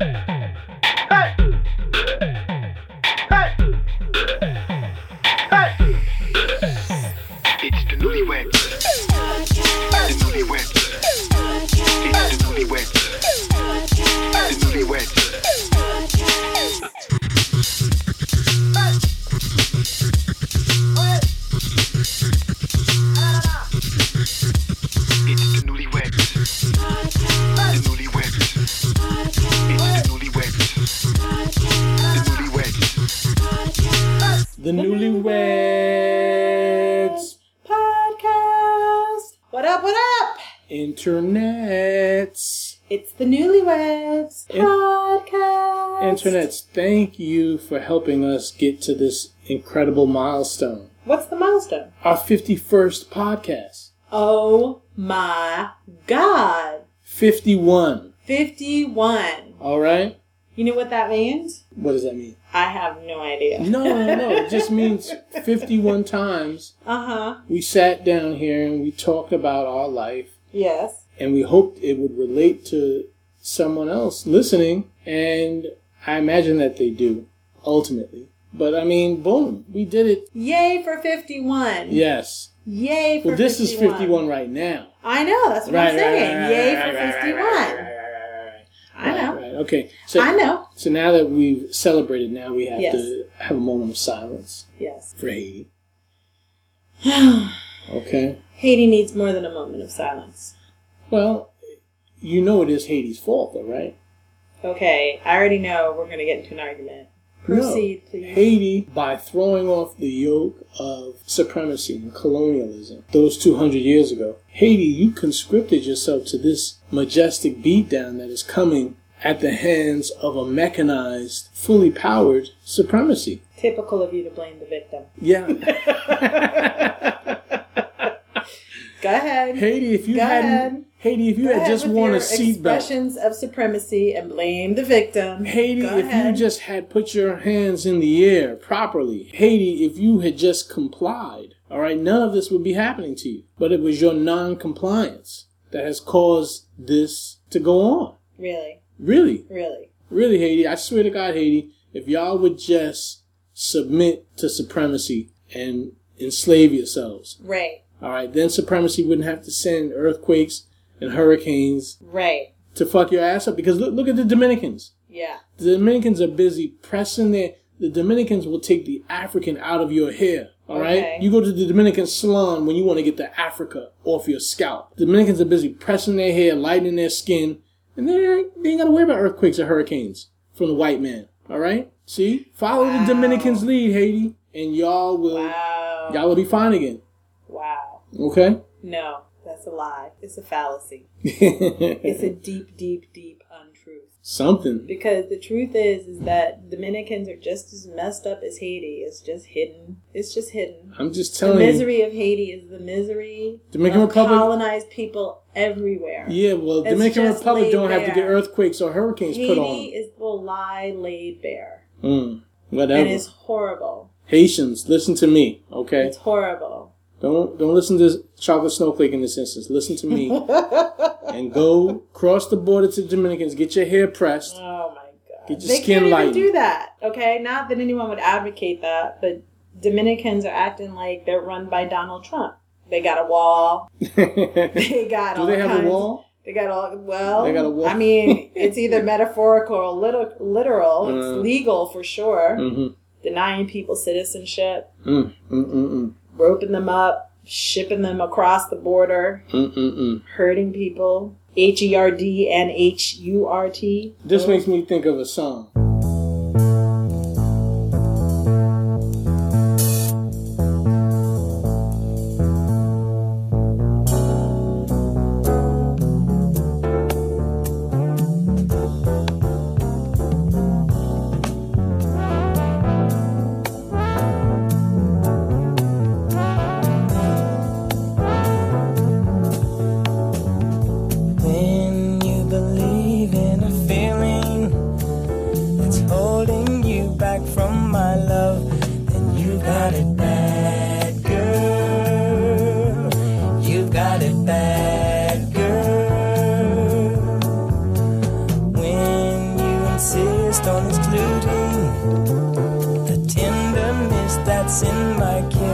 Yeah. Internets, thank you for helping us get to this incredible milestone. What's the milestone? Our 51st podcast. Oh my God. 51. 51. All right? You know what that means? What does that mean? I have no idea. No, no, no. It just means 51 times Uh huh. we sat down here and we talked about our life Yes. and we hoped it would relate to someone else listening and I imagine that they do ultimately. But I mean, boom, we did it. Yay for 51. Yes. Yay for Well, this 51. is 51 right now. I know. That's what I'm saying. Yay for 51. right, I know. Right, okay. So, I know. so now that we've celebrated, now we have Yes. to have a moment of silence Yes. for Haiti. Okay. Haiti needs more than a moment of silence. Well, you know it is Haiti's fault, though, right? Okay, I already know we're going to get into an argument. Proceed, no. please. Haiti, by throwing off the yoke of supremacy and colonialism those 200 years ago, Haiti, you conscripted yourself to this majestic beatdown that is coming at the hands of a mechanized, fully powered supremacy. Typical of you to blame the victim. Yeah. Go ahead. Haiti, if you Go hadn't, ahead. Haiti, if you Go had just worn a seatbelt, expressions of supremacy and blame the victim. Haiti, Go if ahead. you just had put your hands in the air properly, Haiti, if you had just complied, all right, none of this would be happening to you. But it was your non-compliance that has caused this to go on. Really, Really, really. really, Haiti. I swear to God, Haiti, if y'all would just submit to supremacy and enslave yourselves, Right, all right, then supremacy wouldn't have to send earthquakes and hurricanes right. to fuck your ass up. Because look, look at the Dominicans. Yeah. The Dominicans are busy pressing their. The Dominicans will take the African out of your hair. All right. Okay. You go to the Dominican salon when you want to get the Africa off your scalp. The Dominicans are busy pressing their hair, lightening their skin, and they ain't, they ain't got to worry about earthquakes or hurricanes from the white man. All right. See, follow Wow. the Dominicans' lead, Haiti, and y'all will Wow. y'all will be fine again. Wow. Okay. No, that's a lie. It's a fallacy. It's a deep, deep, deep untruth. Something. Because the truth is, is that Dominicans are just as messed up as Haiti. It's just hidden. It's just hidden. I'm just telling you. The misery of Haiti is the misery Dominican of Republic- colonized people everywhere. Yeah, well, It's Dominican Republic don't have to get earthquakes or hurricanes put on. Haiti is the lie laid bare, Mm, whatever. and it's horrible. Haitians, listen to me, okay? It's horrible. Don't don't listen to Chocolate Snowflake in this instance. Listen to me and go cross the border to the Dominicans. Get your hair pressed. Oh my god! Get your they skin can't even do that. Okay, not that anyone would advocate that, but Dominicans are acting like they're run by Donald Trump. They got a wall. They got. all Do they have kinds- a wall? They got all well. They got a wall. I mean, it's either metaphorical or lit- literal. Uh. it's legal for sure. Mm-hmm. Denying people citizenship, Mm, mm, mm, mm, roping them up, shipping them across the border, mm, mm, mm. hurting people. H E R D and H U R T. This makes me think of a song.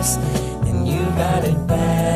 And you got it bad,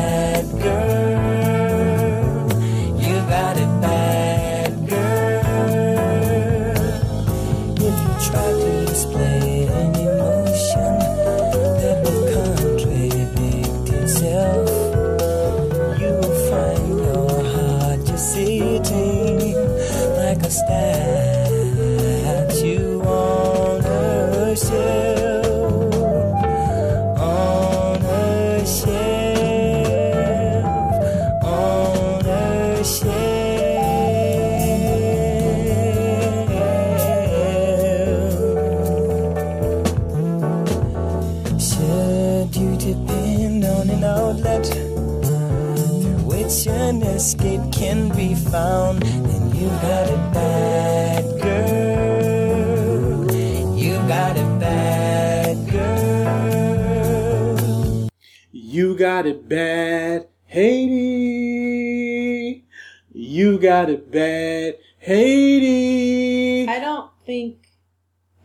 got it bad, Haiti. You got it bad, Haiti. I don't think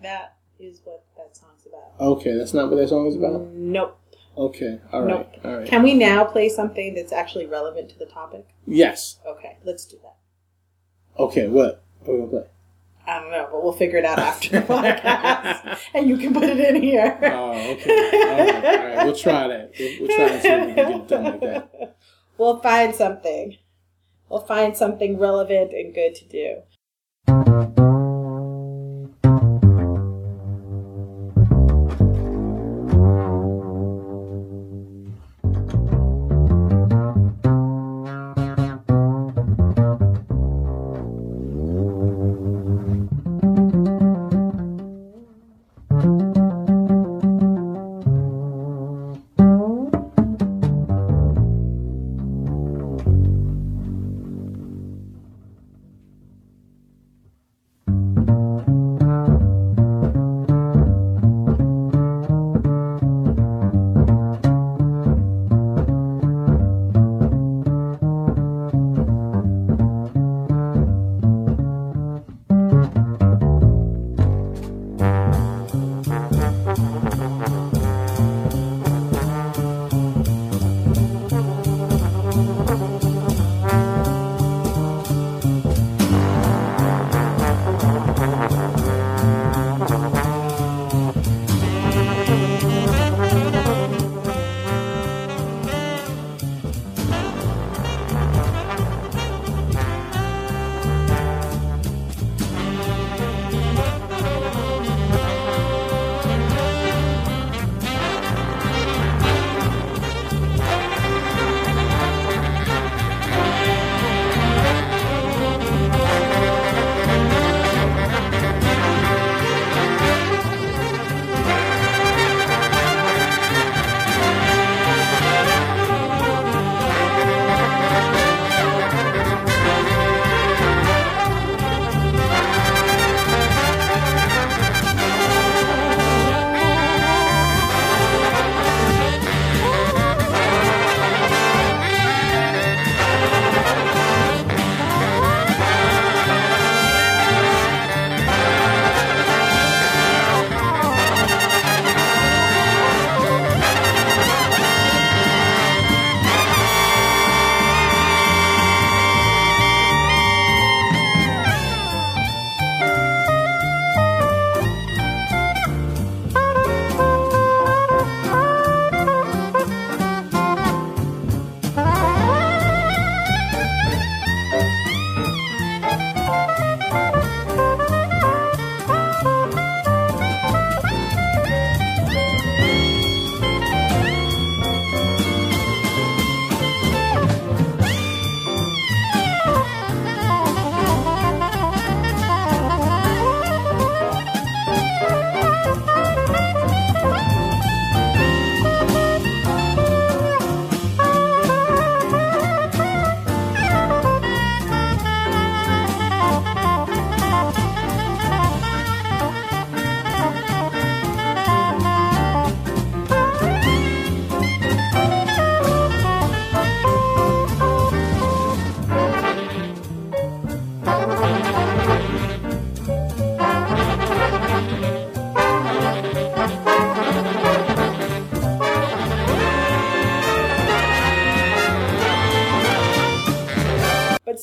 that is what that song's about. Okay, that's not what that song is about. Nope. Okay, all right, Nope. all right. Can we now play something that's actually relevant to the topic? yes. Okay, let's do that. Okay, what? What are we gonna play? I don't know, but we'll figure it out after the podcast, and you can put it in here. Oh, okay. All right, all right. We'll try that. We'll, we'll try and see if we can get it done like that. We'll find something. We'll find something relevant and good to do.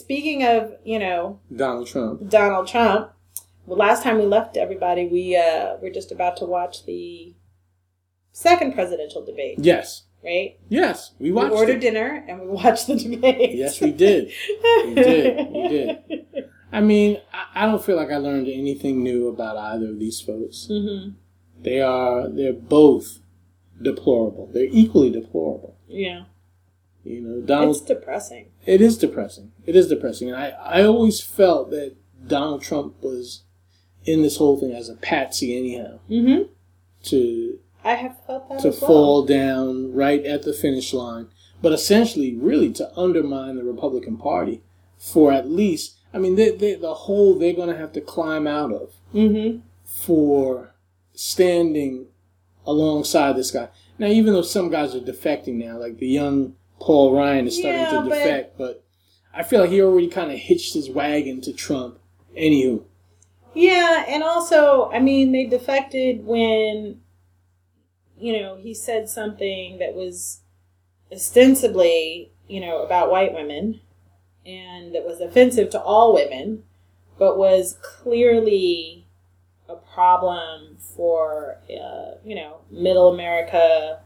Of you know Donald Trump. Donald Trump. Well, last time we left everybody, we uh, we're just about to watch the second presidential debate, Yes. right? Yes. We watched We ordered it. dinner and we watched the debate. Yes, we did. We did. We did. I mean, I, don't feel like I learned anything new about either of these folks. hmm They are they're both deplorable. They're equally deplorable. Yeah, You know, Donald it's depressing. It is depressing. It is depressing. And I, I always felt that Donald Trump was in this whole thing as a patsy anyhow. hmm To I have felt that to as well. fall down right at the finish line. But essentially really to undermine the Republican Party for at least I mean they, they, the hole they're gonna have to climb out of hmm for standing alongside this guy. Now, even though some guys are defecting now, like the young Paul Ryan is starting Yeah, to but- defect, but I feel like he already kind of hitched his wagon to Trump. Anywho, Yeah, and also, I mean, they defected when, you know, he said something that was ostensibly, you know, about white women and that was offensive to all women, but was clearly a problem for, uh, you know, middle America,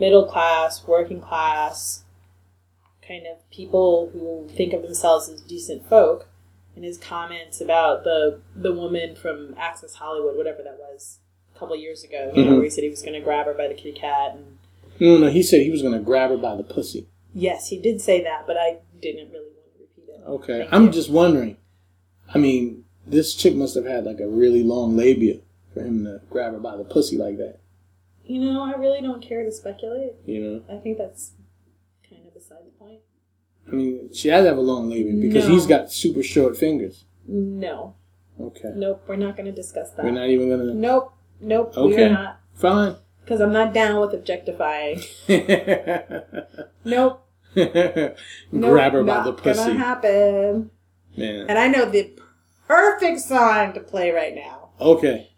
middle class, working class, kind of people who think of themselves as decent folk and his comments about the the woman from Access Hollywood, whatever that was, a couple of years ago. You know, Mhm. where he said he was going to grab her by the kitty cat, and no, no, he said he was going to grab her by the pussy. yes, he did say that, but I didn't really want to repeat it. Okay, Thank I'm you. just wondering. I mean, this chick must have had like a really long labia for him to grab her by the pussy like that. You know, I really don't care to speculate. You know, I think that's kind of beside the point. I mean, she had to have a long labia because No. he's got super short fingers. No, Okay, nope, we're not going to discuss that. we're not even gonna. Nope, nope, we Okay. are not. Fine. Because I'm not down with objectifying. Nope. nope Grab her by not the pussy. Gonna happen. Man. And I know the perfect song to play right now. Okay.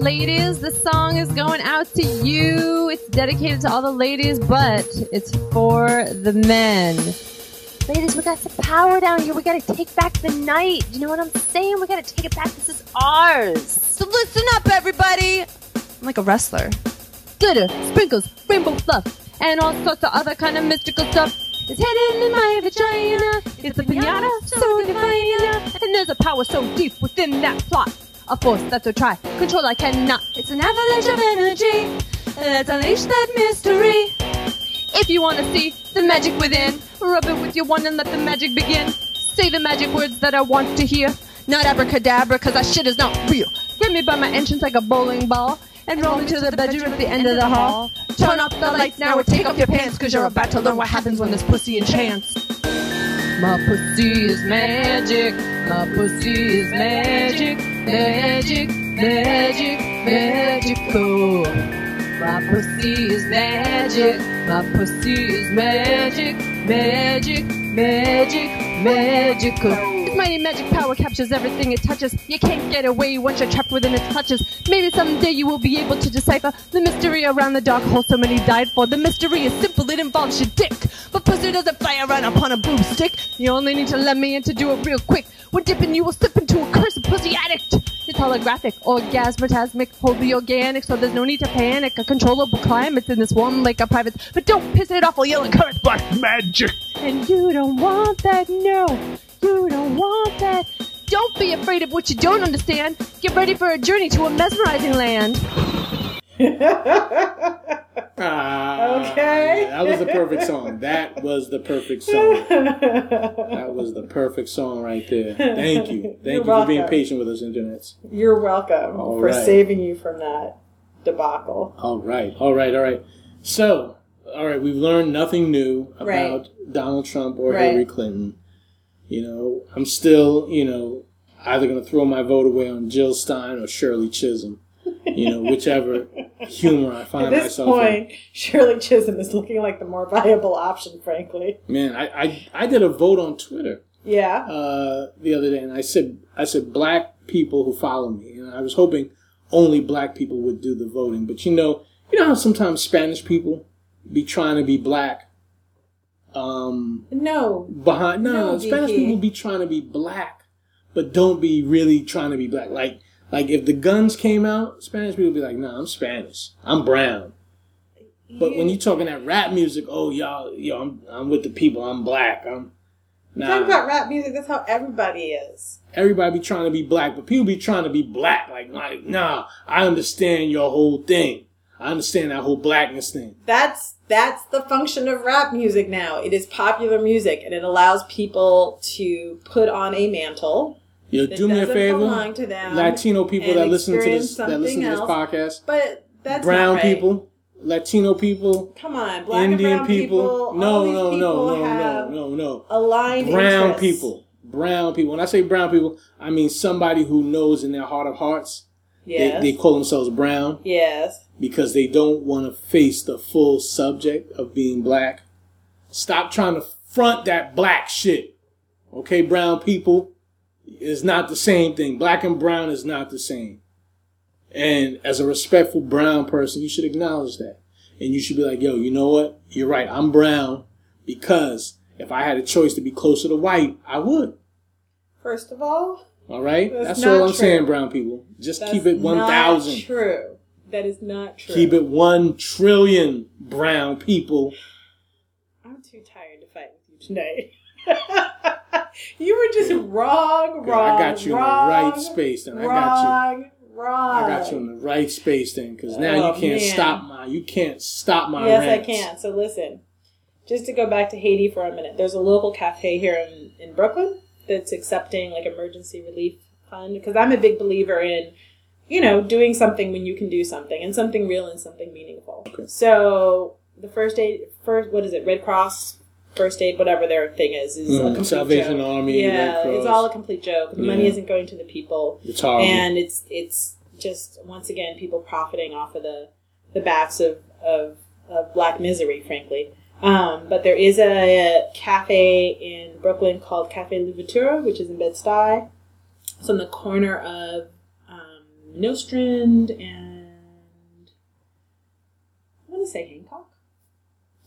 Ladies, this song is going out to you. It's dedicated to all the ladies, but it's for the men. Ladies, we got some power down here. We gotta take back the night. You know what I'm saying? We gotta take it back. This is ours. So listen up, everybody. I'm like a wrestler. Glitter, sprinkles, rainbow fluff, and all sorts of other kind of mystical stuff. It's hidden in my vagina. It's a pinata, so divine. And there's a power so deep within that plot. A force that's so try, control I cannot. It's an avalanche of energy. Let's unleash that mystery. If you want to see the magic within, rub it with your wand and let the magic begin. Say the magic words that I want to hear. Not abracadabra, cause that shit is not real. Grab me by my entrance like a bowling ball. And roll me to the bedroom at the end of the hall. Turn off the lights now or take off your pants, cause you're about to learn what happens when this pussy enchants. My pussy is magic. My pussy is magic. Magic, magic, magical. My pussy is magic. My pussy is magic. Magic, magic, magical. Its mighty magic power captures everything it touches. You can't get away once you're trapped within its clutches. Maybe someday you will be able to decipher the mystery around the dark hole so many died for. The mystery is simple, it involves your dick. But pussy doesn't fly around upon a broomstick. You only need to let me in to do it real quick. When dipping, you will slip into a cursed pussy addict. It's holographic, orgasmatasmic, wholly organic, so there's no need to panic. A controllable climate's in this warm lake of privates. But don't piss it off while yelling curse black magic. And you don't want that, no. You don't want that. Don't be afraid of what you don't understand. Get ready for a journey to a mesmerizing land. Ah, Okay. That was the perfect song. That was the perfect song. That was the perfect song right there. Thank you. Thank You're you for being patient with us, internets. You're welcome All for right. saving you from that debacle. All right. All right. All right. So, all right, we've learned nothing new about Right. Donald Trump or Right. Hillary Clinton. You know, I'm still, you know, either going to throw my vote away on Jill Stein or Shirley Chisholm. You know, whichever humor I find myself. At this myself in. point, Shirley Chisholm is looking like the more viable option, frankly. Man, I, I, I did a vote on Twitter Yeah. uh, the other day, and I said I said black people who follow me, and I was hoping only black people would do the voting. But you know, you know how sometimes Spanish people be trying to be black. um No, behind no, No, Spanish people be trying to be black, but don't be really trying to be black. Like like if the guns came out, Spanish people be like, "Nah, I'm Spanish. I'm brown." But when you talking that rap music, oh y'all, yo, I'm I'm with the people. I'm black. I'm nah. about rap music. That's how everybody is. Everybody be trying to be black, but people be trying to be black. Like like nah, I understand your whole thing. I understand that whole blackness thing. That's that's the function of rap music now. It is popular music, and it allows people to put on a mantle Yo, do me a favor. belong to them. Latino people that listen to this that listen to this something podcast. But that's brown not right. people, Latino people, Come on, black Indian and brown people. people. No, no, people no, no, no, no, no. aligned Brown interests. people. Brown people. When I say brown people, I mean somebody who knows in their heart of hearts Yes. they, they call themselves brown yes. because they don't want to face the full subject of being black. Stop trying to front that black shit. Okay, brown people is not the same thing. Black and brown is not the same. And as a respectful brown person, you should acknowledge that. And you should be like, yo, you know what? You're right. I'm brown because if I had a choice to be closer to white, I would. First of all, All right? That's That's, all I'm true. saying, brown people. Just that's keep it 1,000. Not true. That is not true. Keep it 1 trillion brown people. I'm too tired to fight with you tonight. you were just wrong, wrong. I got you wrong, in the right space then. I got you. Wrong. Wrong. I got you in the right space then, because now Oh, you can't man. stop my you can't stop my Yes, rants. I can. So listen, just to go back to Haiti for a minute, there's a local cafe here in, in Brooklyn that's accepting like emergency relief fund because I'm a big believer in, you know, doing something when you can do something and something real and something meaningful. Okay. So the first aid, first what is it? Red Cross. First aid, whatever their thing is, is a Mhm. complete Salvation joke. Army, Yeah, it's all a complete joke. The money isn't going to the people It's horrible. and it's it's just once again people profiting off of the the backs of of, of black misery, frankly. Um, but there is a, cafe in Brooklyn called Cafe Louverture, which is in Bed Stuy. It's on the corner of um, Nostrand and I want to say.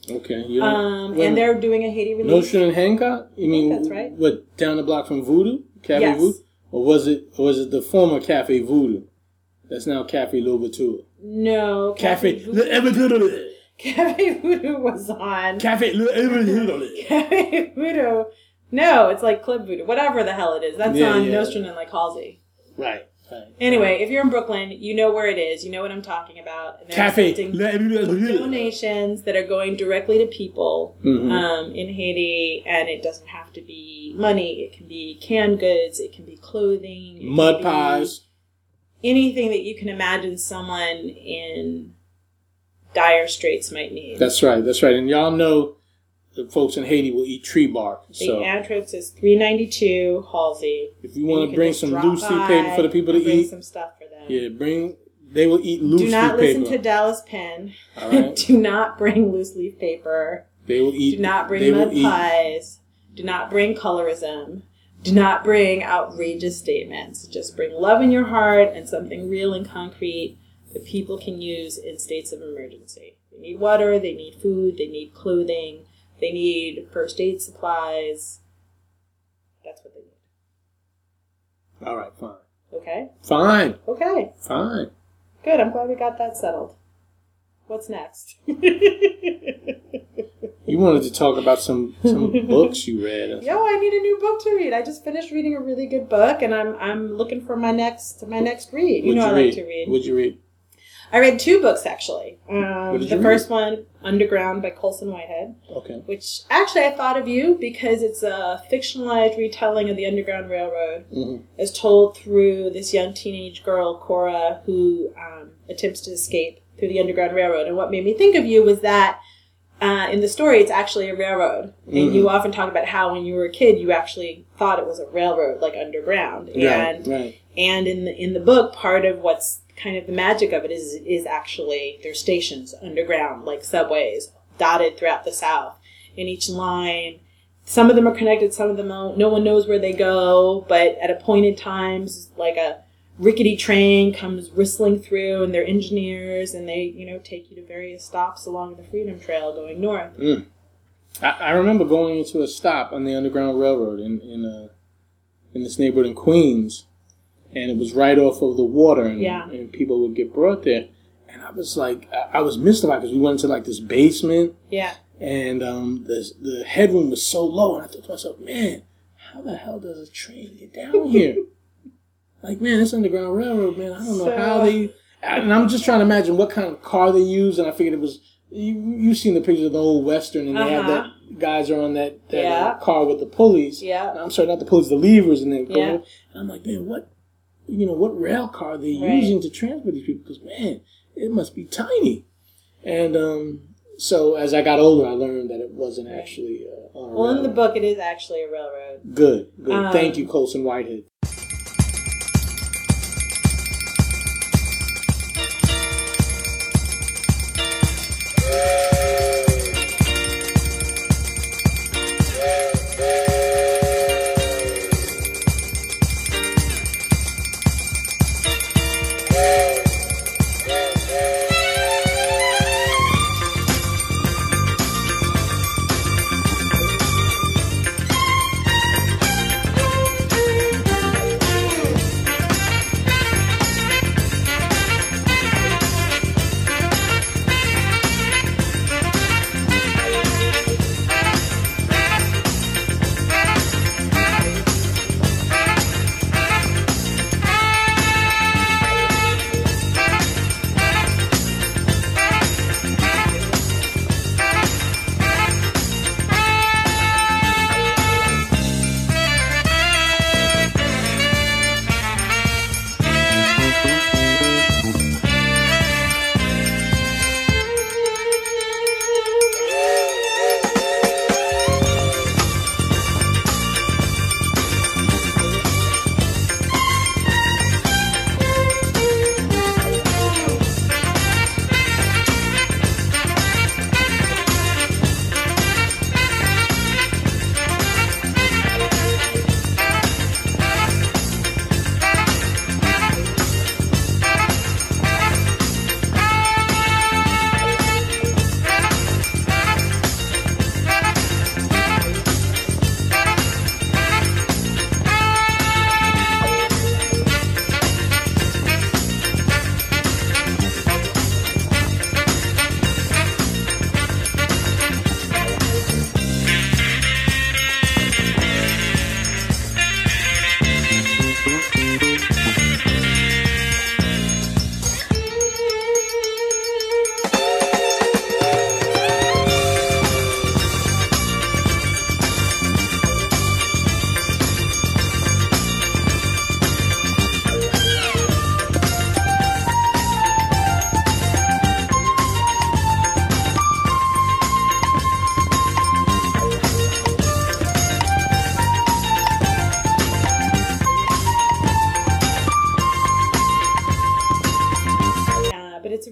Okay. Um, and they're doing a Haiti relief. Nostrand and Hancock? You mean that's right. what down the block from Voodoo? Cafe Yes. Voodoo? Or was it or was it the former Cafe Voodoo? That's now Cafe Louverture. no, Cafe Cafe Voodoo, Cafe Voodoo was on. Cafe Louverture. Cafe Voodoo. No, it's like Club Voodoo, whatever the hell it is. That's Yeah, on yeah. Nostrand and like Halsey. Right. Right. Anyway, if you're in Brooklyn, you know where it is. You know what I'm talking about. And they're Cafe accepting donations that are going directly to people Mhm. um, in Haiti, and it doesn't have to be money. It can be canned goods. It can be clothing. Mud pies. Anything that you can imagine someone in dire straits might need. That's right. That's right. And y'all know the folks in Haiti will eat tree bark. the So address is 392 Halsey. if you want to bring some loose leaf paper for the people to bring eat, some stuff for them. yeah, bring. They will eat loose Do not leaf listen paper. to Dallas Penn. All right. Do not bring loose leaf paper. They will eat. Do not bring mud eat- pies. Do not bring colorism. Do not bring outrageous statements. Just bring love in your heart and something real and concrete that people can use in states of emergency. They need water, they need food, they need clothing, they need first aid supplies. That's what they need. All right, fine, Okay? fine, Okay. fine. Good. I'm glad we got that settled. What's next? You wanted to talk about some some books you read. Yo, I need a new book to read. I just finished reading a really good book, and I'm I'm looking for my next my next read. You What'd know, I read? like to read. What'd you read? I read two books actually. Um, the first one, Underground by Colson Whitehead, Okay. which actually I thought of you because it's a fictionalized retelling of the Underground Railroad, hmm as told through this young teenage girl Cora who um, attempts to escape through the Underground Railroad. And what made me think of you was that. Uh, in the story, it's actually a railroad, and Mhm. you often talk about how when you were a kid, you actually thought it was a railroad, like underground. Right. And Right. and in the in the book, part of what's kind of the magic of it is is actually there's stations underground, like subways, dotted throughout the South. In each line, some of them are connected, some of them don't. No one knows where they go, but at appointed times, like a rickety train comes whistling through, and they're engineers, and they you know take you to various stops along the Freedom Trail going north. Mm. I, I remember going into a stop on the Underground Railroad in in uh, in this neighborhood in Queens, and it was right off of the water, and, Yeah. and people would get brought there, and I was like, I, I was mystified because we went into like this basement, Yeah. and um, the the headroom was so low, and I thought to myself, man, how the hell does a train get down here? like, man, this Underground Railroad, man, I don't know So- how they. And I'm just trying to imagine what kind of car they used, and I figured it was. You, you've seen the pictures of the old western, and they have Uh-huh. that guys are on that, that Yeah. uh, car with the pulleys. Yeah. I'm sorry, not the pulleys, the levers, and then Yeah. and I'm like, man, what, you know, what rail car are they Right. using to transport these people? Because man, it must be tiny. And um, so as I got older, I learned that it wasn't actually uh, on a Well, in the book, it is actually a railroad. Good, good. Um, Thank you, Colson Whitehead.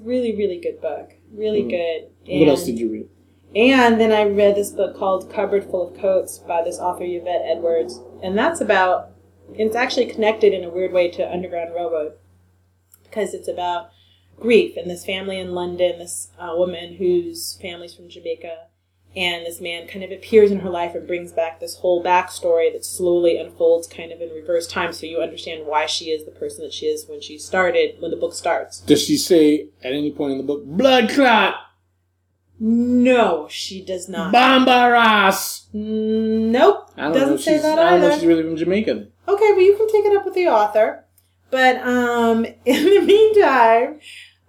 Really, really good book. Really good. Mm-hmm. What else did you read? And then I read this book called Cupboard Full of Coats by this author Yvette Edwards, and that's about. It's actually connected in a weird way to Underground Railroad because it's about grief and this family in London, this uh, woman whose family's from Jamaica, and this man kind of appears in her life and brings back this whole backstory that slowly unfolds kind of in reverse time, so you understand why she is the person that she is when she started, when the book starts. Does she say at any point in the book, blood clot, No, she does not. bombaras? Nope, I don't doesn't if say that I don't know if she's really from Jamaica. Okay, well, you can take it up with the author. But um, in the meantime,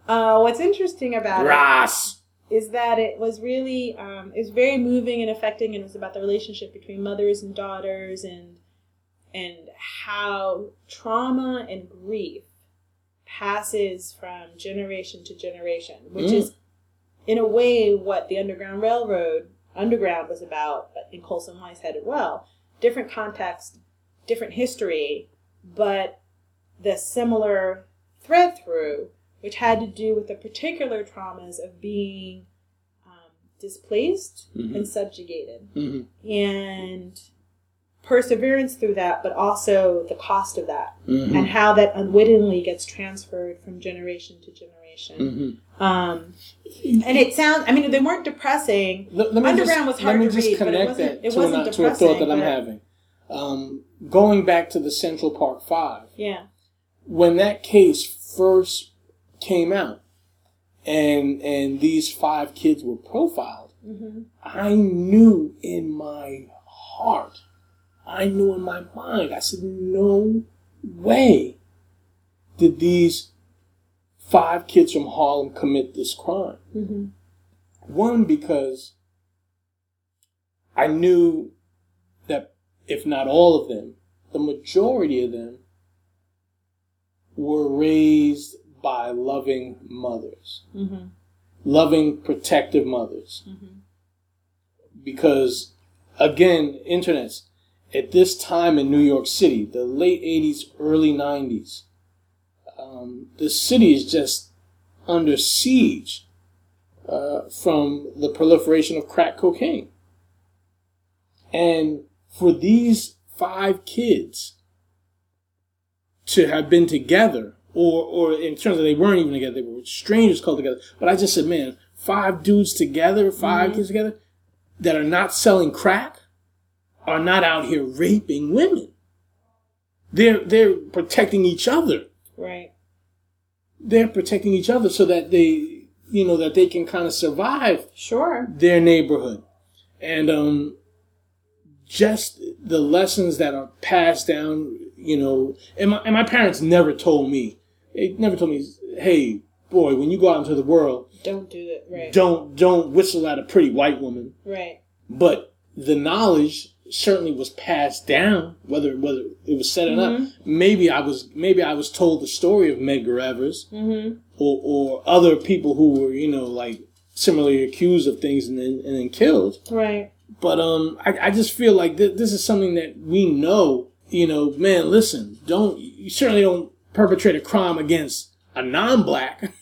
uh, what's interesting about Ras. it is that it was really um, it was very moving and affecting, and it was about the relationship between mothers and daughters, and and how trauma and grief passes from generation to generation, which Mm. is in a way what the Underground Railroad Underground was about, but in Colson Whitehead as well. Different context, different history, but the similar thread through, which had to do with the particular traumas of being um, displaced Mhm. and subjugated. hmm And perseverance through that, but also the cost of that, Mhm. and how that unwittingly gets transferred from generation to generation. Mhm. Um, and it sounds, I mean, they weren't depressing. Let, Underground just, was hard let me to just read, but it connect wasn't- that it to, wasn't an, to a thought depressing, that I'm having. Um, going back to the Central Park Five, Yeah. when that case first came out, and and these five kids were profiled, hmm I knew in my heart, I knew in my mind, I said, no way did these five kids from Harlem commit this crime. hmm One, because I knew that if not all of them, the majority of them were raised by loving mothers, hmm loving, protective mothers. hmm Because, again, internets, at this time in New York City, the late 80s, early 90s, um, the city is just under siege uh, from the proliferation of crack cocaine. And for these five kids to have been together, or, or in terms of they weren't even together, they were strangers called together. But I just said, man, five dudes together, 5 kids together, that are not selling crack, are not out here raping women. They're they're protecting each other Right. they're protecting each other so that they you know that they can kind of survive Sure. their neighborhood and um just the lessons that are passed down you know and my, and my parents never told me they never told me hey boy when you go out into the world Don't do that. Right. don't don't whistle at a pretty white woman Right. but the knowledge certainly was passed down, whether whether it was said or not. Maybe I was maybe I was told the story of Medgar Evers Mm-hmm. or or other people who were you know like similarly accused of things and then and then killed. Right. But um, I, I just feel like th- this is something that we know. You know, man, listen, don't you certainly don't perpetrate a crime against a non-black.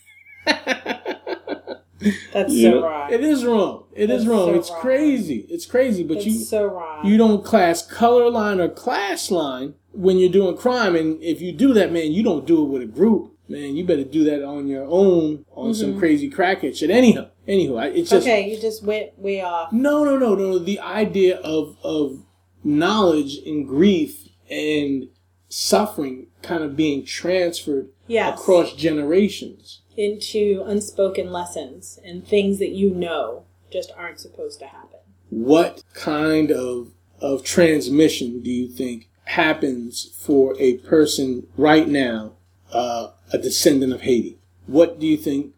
That's You so know? wrong. It is wrong. It is That's wrong. so it's wrong. crazy. It's crazy. But It's you so wrong. you don't class color line or class line when you're doing crime. And if you do that, man, you don't do it with a group. Man, you better do that on your own on some crazy crackhead shit. Anyhow, anyhow, it's just Mm-hmm. okay, you just went way off. no, no, no, no. The idea of of knowledge and grief and suffering kind of being transferred Yes. across generations. Into unspoken lessons and things that you know just aren't supposed to happen. what kind of of transmission do you think happens for a person right now, uh, a descendant of Haiti? What do you think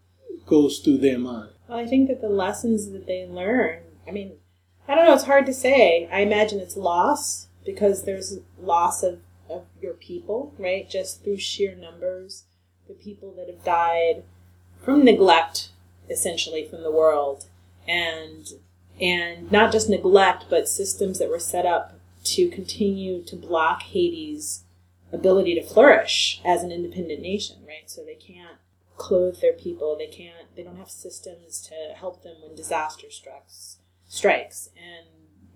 goes through their mind? Well, I think that the lessons that they learn, I mean, I don't know, it's hard to say. I imagine it's loss because there's loss of, of your people, right? Just through sheer numbers, the people that have died from neglect, essentially, from the world. And and not just neglect, but systems that were set up to continue to block Haiti's ability to flourish as an independent nation, right? So they can't clothe their people. They can't. They don't have systems to help them when disaster strikes strikes, and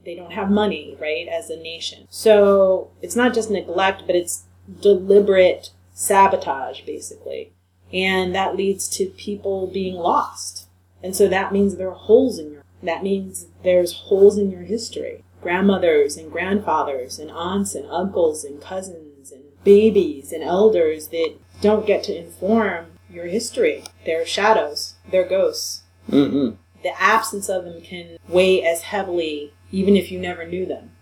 they don't have money, right? As a nation, so it's not just neglect, but it's deliberate sabotage, basically, and that leads to people being lost. And so that means there are holes in your. That means there's holes in your history. Grandmothers and grandfathers and aunts and uncles and cousins and babies and elders that don't get to inform your history. They're shadows. They're ghosts. Mm-hmm. The absence of them can weigh as heavily, even if you never knew them,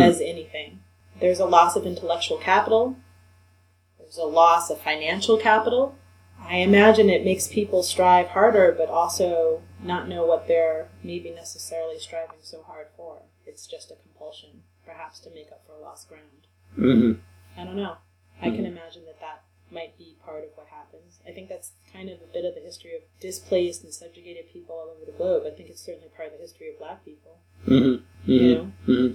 as anything. There's a loss of intellectual capital. There's a loss of financial capital. I imagine it makes people strive harder, but also not know what they're maybe necessarily striving so hard for. It's just a compulsion, perhaps to make up for lost ground. Mm-hmm. I don't know. I can imagine that that might be part of what happens. I think that's kind of a bit of the history of displaced and subjugated people all over the globe. I think it's certainly part of the history of black people. Mm-hmm. Mm-hmm. mm-hmm.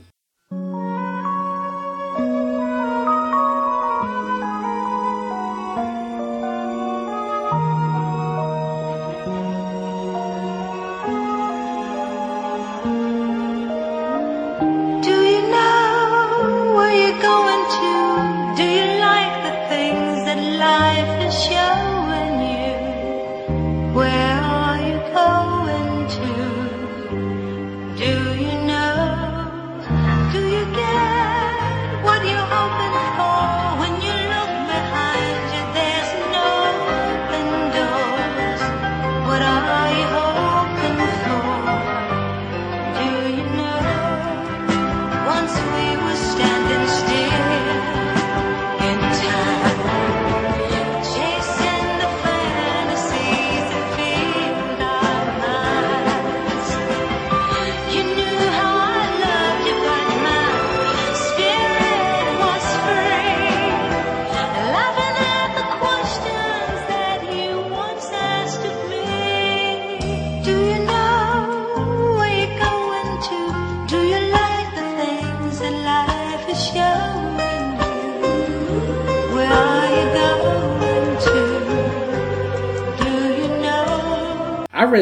You know? where you're going to? Do you like the things that life has shown?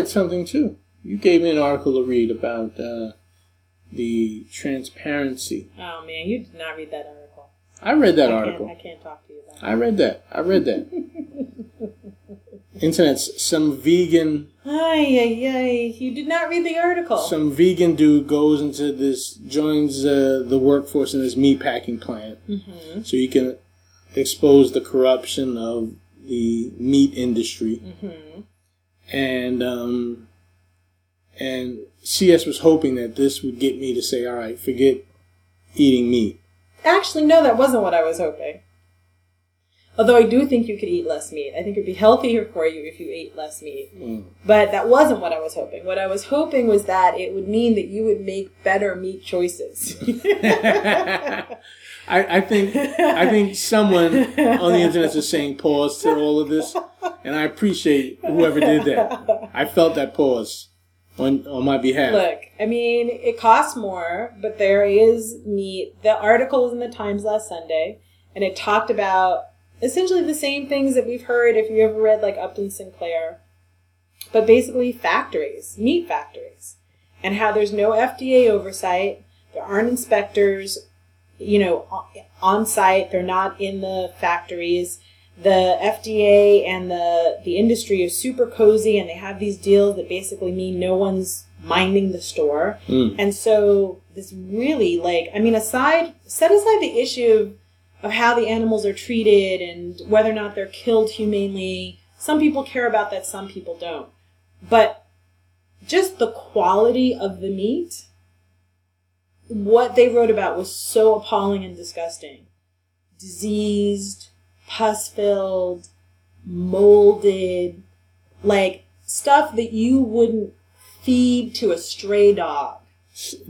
Read something too. You gave me an article to read about uh, the transparency. Oh man, you did not read that article. I read that I article. Can't, I can't talk to you about it. I read that. I read that. Internet's some vegan Ay, ay, ay. You did not read the article. some vegan dude goes into this joins uh, the workforce in this meat packing plant Mm-hmm. so he can expose the corruption of the meat industry Mm-hmm. And um and cs was hoping that this would get me to say all right forget eating meat Actually, no, that wasn't what I was hoping. Although I do think you could eat less meat. I think it'd be healthier for you if you ate less meat. Mm. But that wasn't what I was hoping. What I was hoping was that it would mean that you would make better meat choices. I, I think I think someone on the internet is saying pause to all of this, and I appreciate whoever did that. I felt that pause on on my behalf. Look, I mean, it costs more, but there is meat. The article was in the Times last Sunday, and it talked about essentially the same things that we've heard if you ever read like Upton Sinclair, but basically factories, meat factories, and how there's no FDA oversight. There aren't inspectors, you know, on- site. They're not in the factories. The FDA and the the industry is super cozy, and they have these deals that basically mean no one's minding the store. Mm. And so this really like I mean aside set aside the issue of, of how the animals are treated and whether or not they're killed humanely. Some people care about that, some people don't. But just the quality of the meat, what they wrote about was so appalling and disgusting. Diseased, pus filled, molded, like stuff that you wouldn't feed to a stray dog.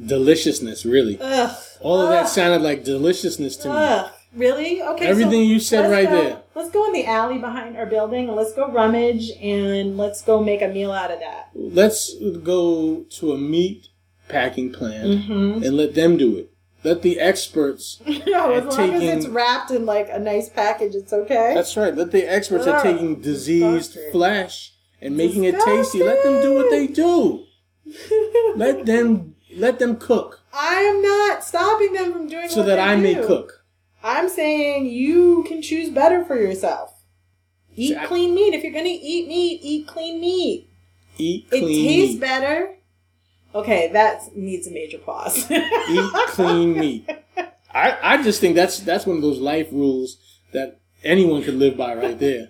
Deliciousness, really. Ugh. All of that Ugh. sounded like deliciousness to me. Ugh. Really? Okay. Everything so you said right go- there. Let's go in the alley behind our building and let's go rummage and let's go make a meal out of that. Let's go to a meat packing plan Mm-hmm. and let them do it. Let the experts. no, as long as it's wrapped in like a nice package, it's okay. That's right. Let the experts at Ugh, taking diseased disgusting. flesh and making it tasty. Let them do what they do. Let them let them cook I am not stopping them from doing so that I may cook. I'm saying you can choose better for yourself. Eat I- clean meat. If you're going to eat meat, eat clean meat. Eat clean. It tastes meat. better. Okay, that needs a major pause. Eat clean meat. I, I just think that's that's one of those life rules that anyone could live by right there.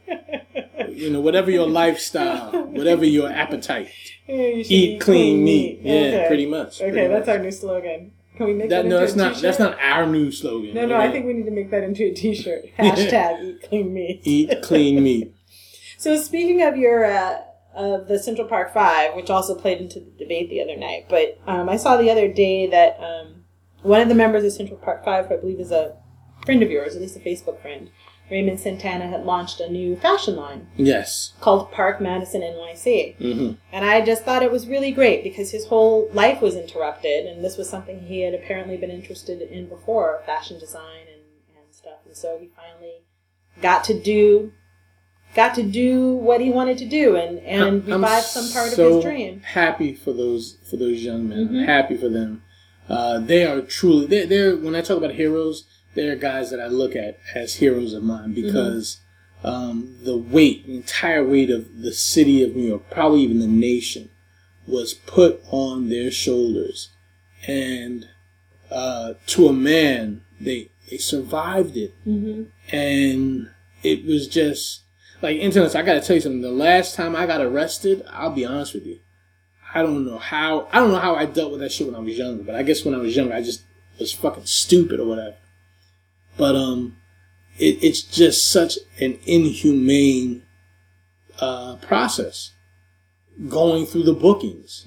You know, whatever your lifestyle, whatever your appetite, You should eat clean meat. Yeah, Okay. pretty much. Okay, pretty that's much. our new slogan. Can we make that, that. No, into that's a not t-shirt? that's not our new slogan. No, no, I think we need to make that into a T-shirt. Hashtag eat clean meat. eat clean meat. So speaking of your uh, of the Central Park Five, which also played into the debate the other night, but um, I saw the other day that um, one of the members of Central Park Five, who I believe is a friend of yours, at least a Facebook friend, Raymond Santana, had launched a new fashion line Yes. called Park Madison NYC. Mm-hmm. And I just thought it was really great because his whole life was interrupted, and this was something he had apparently been interested in before fashion design and, and stuff. And so he finally got to do got to do what he wanted to do and, and I'm revive some part so of his dream. Happy for those for those young men. Mhm. Happy for them. Uh, they are truly they they're when I talk about heroes, they're guys that I look at as heroes of mine because um, the weight, the entire weight of the city of New York, probably even the nation, was put on their shoulders, and uh, to a man, they they survived it, and it was just like internet. I got to tell you something. The last time I got arrested, I'll be honest with you, I don't know how I don't know how I dealt with that shit when I was younger, but I guess when I was younger, I just was fucking stupid or whatever. But um, it, it's just such an inhumane uh, process. Going through the bookings,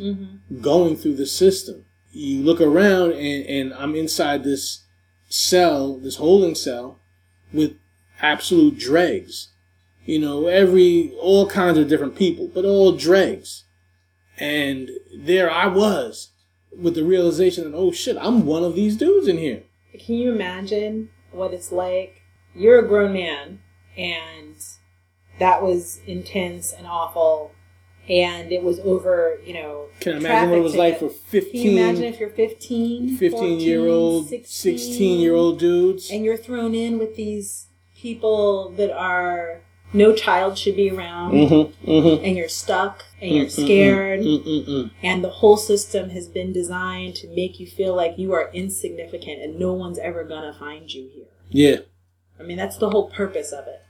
going through the system. You look around, and, and I'm inside this cell, this holding cell, with absolute dregs. You know, every all kinds of different people, but all dregs. And there I was with the realization that, oh shit, I'm one of these dudes in here. Can you imagine what it's like? You're a grown man, and that was intense and awful, and it was over, you know. Can I imagine what it was like for ticket. Can you imagine if you're 15, 15 year old, 14, 16 year old dudes? and you're thrown in with these people that are no child should be around, Mm-hmm, mm-hmm. and you're stuck, and you're scared, Mm-mm-mm. and the whole system has been designed to make you feel like you are insignificant and no one's ever gonna find you here. Yeah. I mean, that's the whole purpose of it.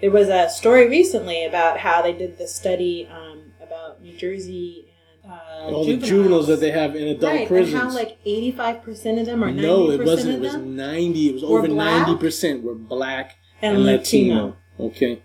There was a story recently about how they did the study um, about New Jersey and uh, All the juveniles that they have in adult right, prisons. and how like eighty-five percent of them ninety no, it wasn't. It was 90. It was over 90% were black and, and Latino. Latino. Okay.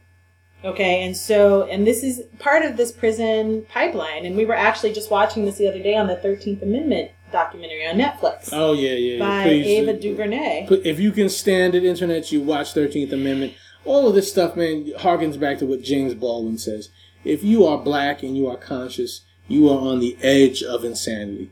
Okay, and so, and this is part of this prison pipeline, and we were actually just watching this the other day on the Thirteenth Amendment documentary on Netflix Oh, yeah, yeah. by Please, Ava DuVernay. If you can stand it, internet, you watch 13th Amendment. All of this stuff, man, harkens back to what James Baldwin says. If you are black and you are conscious, you are on the edge of insanity.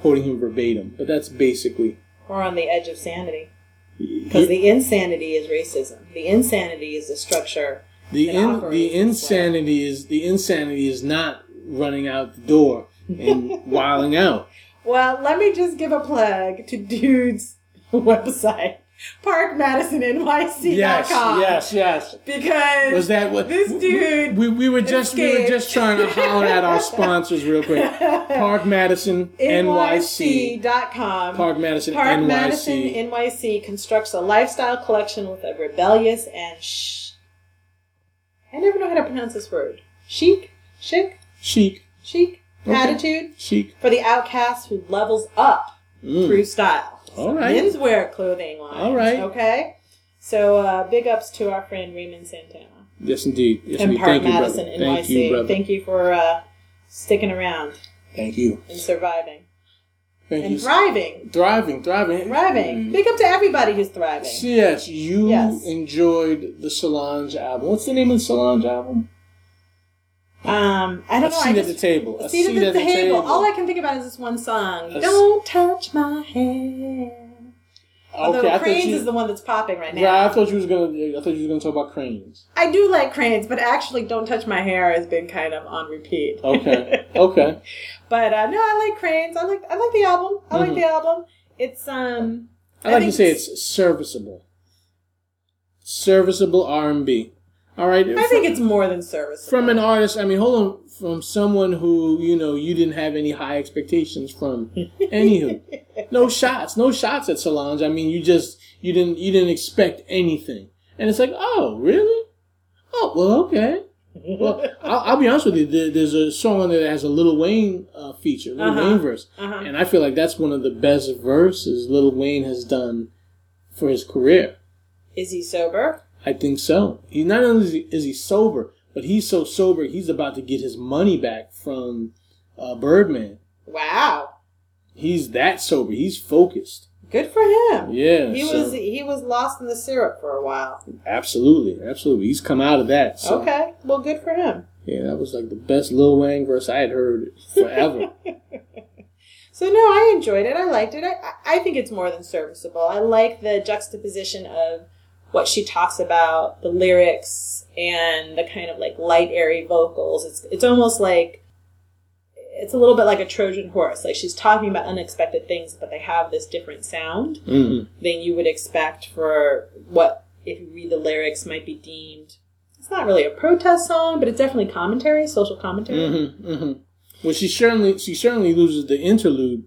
Quoting him verbatim, but that's basically. We're on the edge of sanity. Because the insanity is racism. The insanity is the structure The in, the insanity is the insanity is not running out the door and wilding out. Well, let me just give a plug to Dude's website, parkmadisonnyc.com. Yes, yes, yes. Because Was that what this dude We, we were just we were just trying to holler at our sponsors real quick. Park Madison NYC.com. Park Madison Park NYC. Madison NYC constructs a lifestyle collection with a rebellious and sh- I never know how to pronounce this word. Chic, chic, Chic. chic Okay. attitude Chic. for the outcast who levels up mm. through style. Mm. All right. Menswear clothing line. All right. Okay. So uh, big ups to our friend Raymond Santana Yes, indeed. Yes, and indeed. Park Thank you, Madison brother. NYC. Thank you, brother. Thank you for uh, sticking around Thank you. and surviving Thank and you. thriving. Thriving, thriving. Thriving. Big up to everybody who's thriving. Yes, you Yes. enjoyed the Solange album. What's the name of the Solange album? Um, I don't A know. seat I at the table. a seat at the, table. All I can think about is this one song. A s- Don't touch my hair. Although okay, I Cranes you, is the one that's popping right now. Yeah, I thought you was gonna. I thought you was gonna talk about cranes. I do like Cranes, but actually, Don't Touch My Hair has been kind of on repeat. Okay, okay. but uh, no, I like Cranes. I like I like the album. I like Mhm. the album. It's um. I like to say it's serviceable. Serviceable R and B. All right. I think it's more than service. from an artist. I mean, hold on. From someone who you know you didn't have any high expectations from. Anywho, no shots, no shots at Solange. I mean, you just you didn't you didn't expect anything, and it's like, oh, really? Oh, well, okay. Well, I'll, I'll be honest with you. There, there's a song that has a Little Wayne uh, feature, Little Uh-huh. Wayne verse, Uh-huh. and I feel like that's one of the best verses Little Wayne has done for his career. Is he sober? I think so. He not only is he, is he sober, but he's so sober he's about to get his money back from uh, Birdman. Wow, He's that sober. He's focused. good for him. Yeah, He so- was he was lost in the syrup for a while. absolutely, absolutely. He's come out of that. So, Okay, well, good for him. Yeah, that was like the best Lil Wayne verse I had heard forever. So no, I enjoyed it. I liked it. I, I think it's more than serviceable. I like the juxtaposition of what she talks about, the lyrics, and the kind of like light, airy vocals. It's it's almost like it's a little bit like a Trojan horse. Like she's talking about unexpected things, but they have this different sound hmm than you would expect for what if you read the lyrics might be deemed. It's not really a protest song, but it's definitely commentary, social commentary. hmm hmm Well, she certainly she certainly loses the interlude,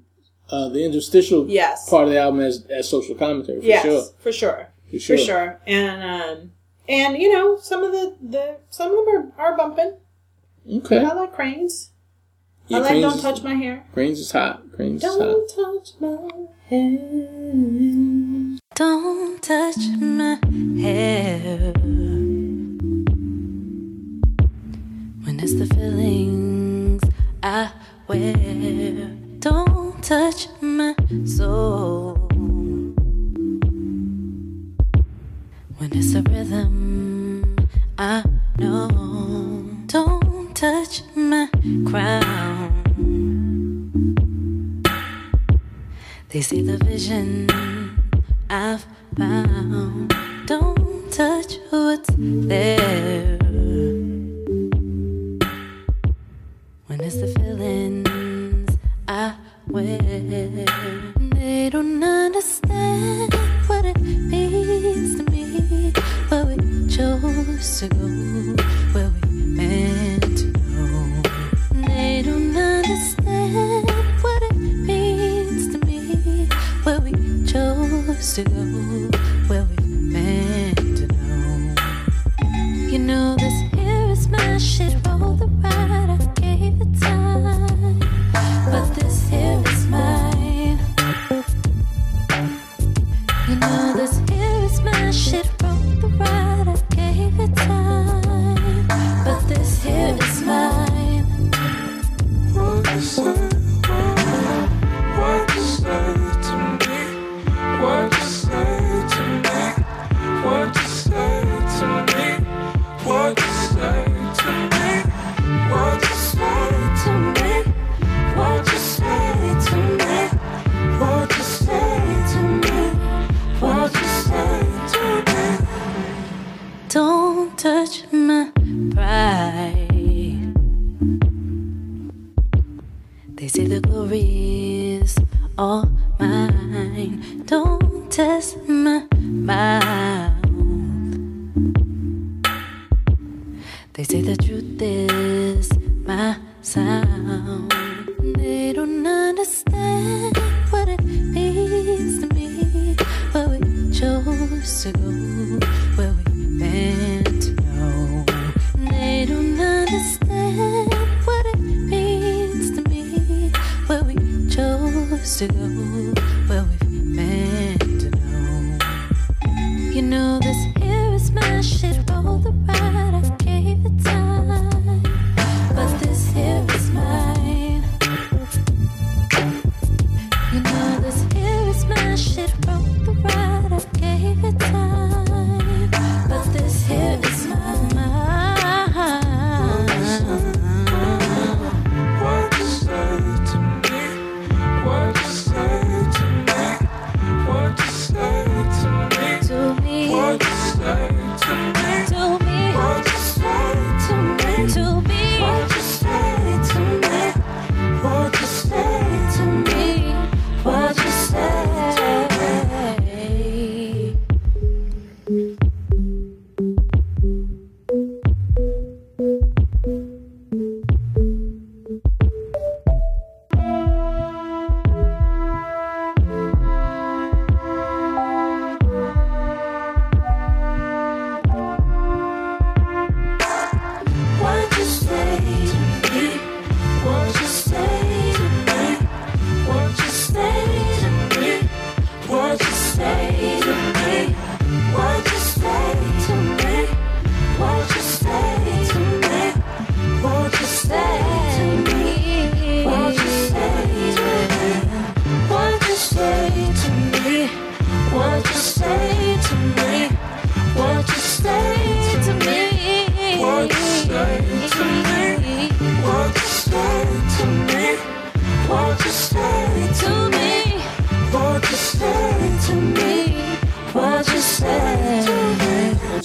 uh, the interstitial Yes. part of the album as as social commentary for yes, sure. for sure. For sure. for sure. And um, and you know, some of the the some of them are, are bumping. Okay. I like cranes. Yeah, I like Cranes don't is- touch my hair. Cranes is hot. Cranes is hot. Don't touch my hair. Don't touch my hair. When it's the feelings I wear. Don't touch my soul. When it's a rhythm I know. Don't touch my crown. They see the vision I've found. Don't touch what's there. When it's the feelings I wear, they don't understand to go,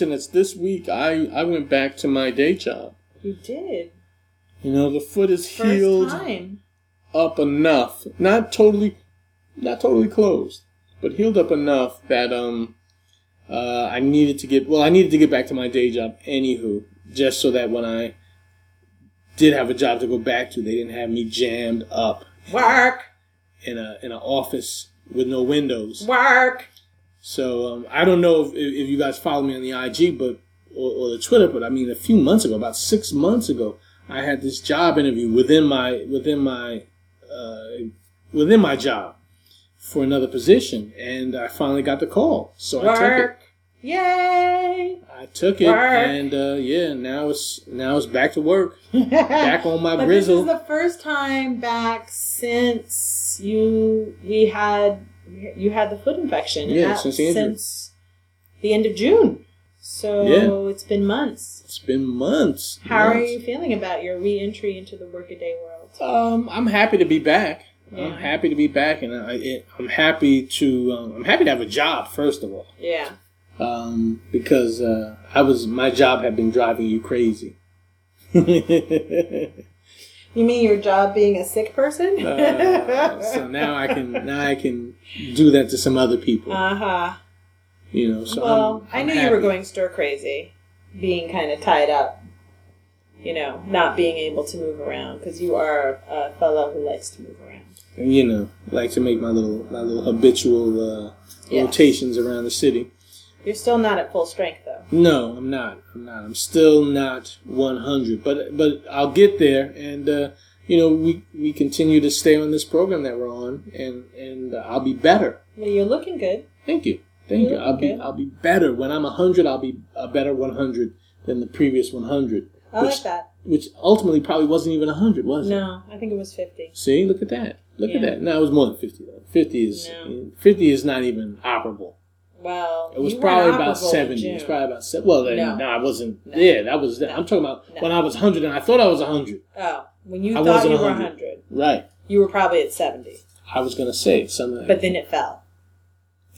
it's this week. I I went back to my day job. You did. You know, the foot is First healed time. up enough, not totally, not totally closed, but healed up enough that um, uh, I needed to get well. I needed to get back to my day job, anywho, just so that when I did have a job to go back to, they didn't have me jammed up Work. in a in an office with no windows. Work. So um, I don't know if, if you guys follow me on the IG, but or, or the Twitter, but I mean a few months ago, about six months ago, I had this job interview within my within my uh, within my job for another position, and I finally got the call. So I took it. Yay. I took it, Work. and uh, yeah, now it's now it's back to work, back on my But grizzle. this is the first time back since you we had you had the foot infection. Yeah, since the since the end of June. So Yeah. it's been months. it's been months. How are you feeling about your re-entry into the workaday world? Um, I'm happy to be back. Yeah. I'm happy to be back, and I, it, I'm happy to um, I'm happy to have a job first of all, Yeah. um, because uh, I was my job had been driving you crazy. You mean your job being a sick person? Uh, so now I can now I can do that to some other people, Uh huh. you know. So Well, I'm, I I'm knew you were going stir crazy, being kind of tied up. You know, not being able to move around because you are a fellow who likes to move around. you know, like to make my little my little habitual uh, Yes. rotations around the city. You're still not at full strength though. No, I'm not. I'm not. I'm still not 100. But but I'll get there, and uh, you know we we continue to stay on this program that we're on, and and uh, I'll be better. Well, you're looking good. Thank you, thank You you. I'll be good. I'll be better when I'm 100. I'll be a better 100 than the previous 100, I which like that. which ultimately probably wasn't even 100, was it? No, I think it was 50. See, look at that. Look at that. No, it was more than 50. Though. 50 is No. 50 is not even operable. Well, It was probably about seventy. June. It's probably about seventy. Well, then, No. no. I wasn't. Yeah, that was. I'm talking about No. when I was hundred and I thought I was hundred. Oh, when you I thought you were 100. 100, Right. you were probably at 70. I was gonna say something. But then it fell.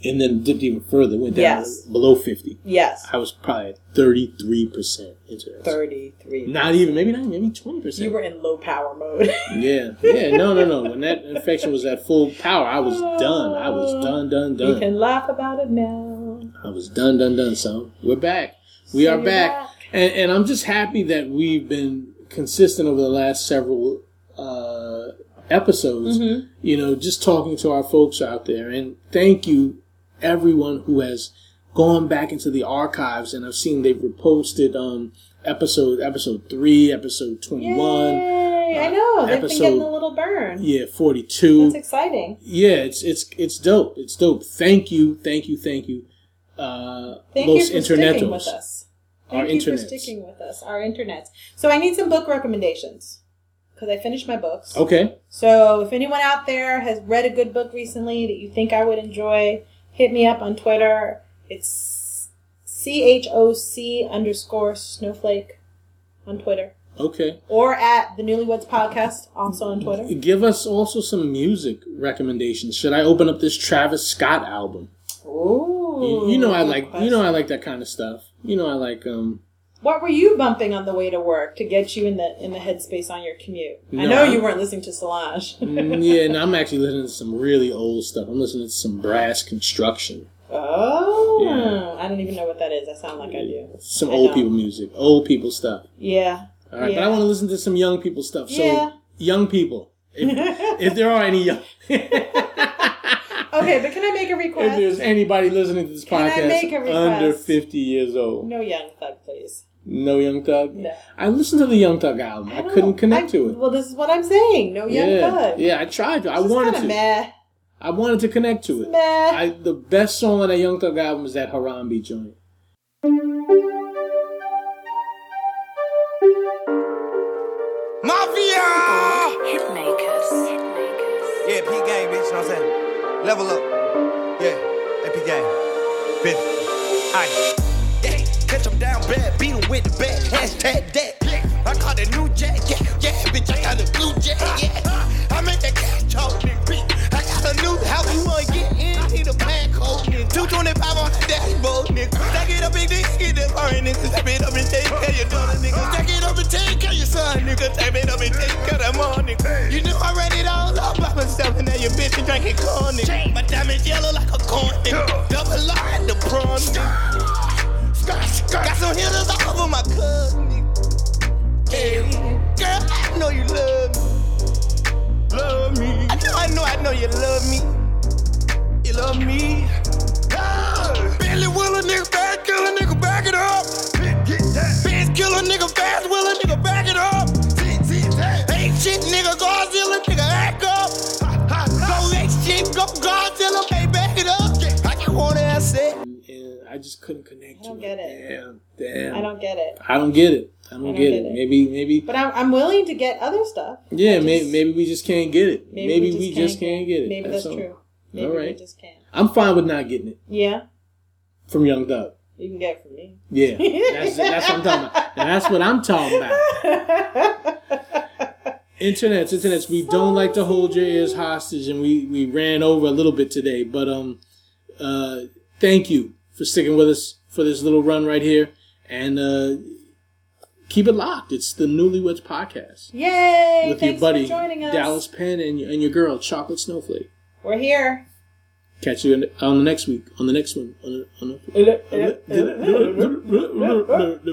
And then dipped even further, went down Yes. below 50. Yes. I was probably at 33% internet. 33. Not even, maybe not, maybe 20%. You were in low power mode. yeah, yeah, no, no, no. When that infection was at full power, I was done. I was done, done, we done. can laugh about it now. I was done, done, done. So we're back. We So are back. back. And, and I'm just happy that we've been consistent over the last several uh, episodes. Mm-hmm. You know, just talking to our folks out there. And thank you, everyone who has gone back into the archives. And I've seen they've reposted um, episode episode three, episode 21, Yay! I uh, know. They've episode- been getting a little burn. yeah, 42. That's exciting. yeah, it's it's it's dope. It's dope. Thank you, thank you, thank you. Uh, Thank Los you for sticking with us. Our Thank you internets. for sticking with us. Our internets. So I need some book recommendations because I finished my books. Okay. So if anyone out there has read a good book recently that you think I would enjoy, hit me up on Twitter. It's C H O C underscore snowflake on Twitter. Okay. Or at the Newlyweds Podcast, also on Twitter. Give us also some music recommendations. Should I open up this Travis Scott album? Ooh. You, you know I like question. you know I like that kind of stuff. You know I like um What were you bumping on the way to work to get you in the in the headspace on your commute? I No, know I'm- you weren't listening to Solange. mm, yeah, and I'm actually listening to some really old stuff. I'm listening to some brass construction. oh, Yeah. I don't even know what that is. I sound like I do. Some I old don't. people music. Old people stuff. Yeah. All right, but I want to listen to some young people stuff. So Yeah. young people. If, if there are any young Okay, but can I make a request? if there's anybody listening to this I podcast under 50 years old. No young thug, please. No Young Thug? No. I listened to the Young Thug album. I, don't couldn't know. connect I- to it. Well, this is what I'm saying. No young yeah, thug. yeah, I tried to. I just wanted to. Meh. I wanted to connect to it. Meh. I, the best song on that Young Thug album is that Harambe joint. Mafia! Hitmakers. Yeah, P game, bitch, you know what I'm saying? Level up. Yeah, that P game. Bitch. Aye. Bad, beat 'em with the bat, hashtag that. I caught the new jack, yeah, yeah, bitch, I got the blue jack, yeah. I make that cash talk, nigga. I got a new house, you wanna get in, need a plan code, nigga. 225 on the dashboard, nigga. Stack it up, big dick, get that foreign nigga. Step it up and take care of your daughter, nigga. Stack it up and take care of your son, nigga. Step it up and take care of that mom, nigga. You know I ran it all up by myself, and now your bitch is drinking corn, nigga. My diamond yellow like a Got some hitters all over my cousin, nigga. Hey, girl, I know you love me. Love me. I know, I know, I know you love me. You love me. Couldn't connect I don't get it. Damn, damn. I don't get it. I don't get it. I don't, don't get, get it. it. Maybe, maybe. But I'm, I'm willing to get other stuff. Yeah, just- maybe, maybe we just can't get it. Maybe, Maybe, we we just can't get it. Maybe that's, all. true. Maybe All we right. just can't. I'm fine with not getting it Yeah, from Young Thug. you can get it from me. Yeah, that's, that's what I'm talking about. And that's what I'm talking about. Internets, internets. We don't like to hold your ears hostage, and we we ran over a little bit today, but um, uh, thank you for sticking with us for this little run right here, and uh, keep it locked. It's the Newlyweds Podcast Yay! with Thanks your buddy for joining us. Dallas Penn and your, and your girl Chocolate Snowflake. We're here. Catch you in, on the next week on the next one on the, on the,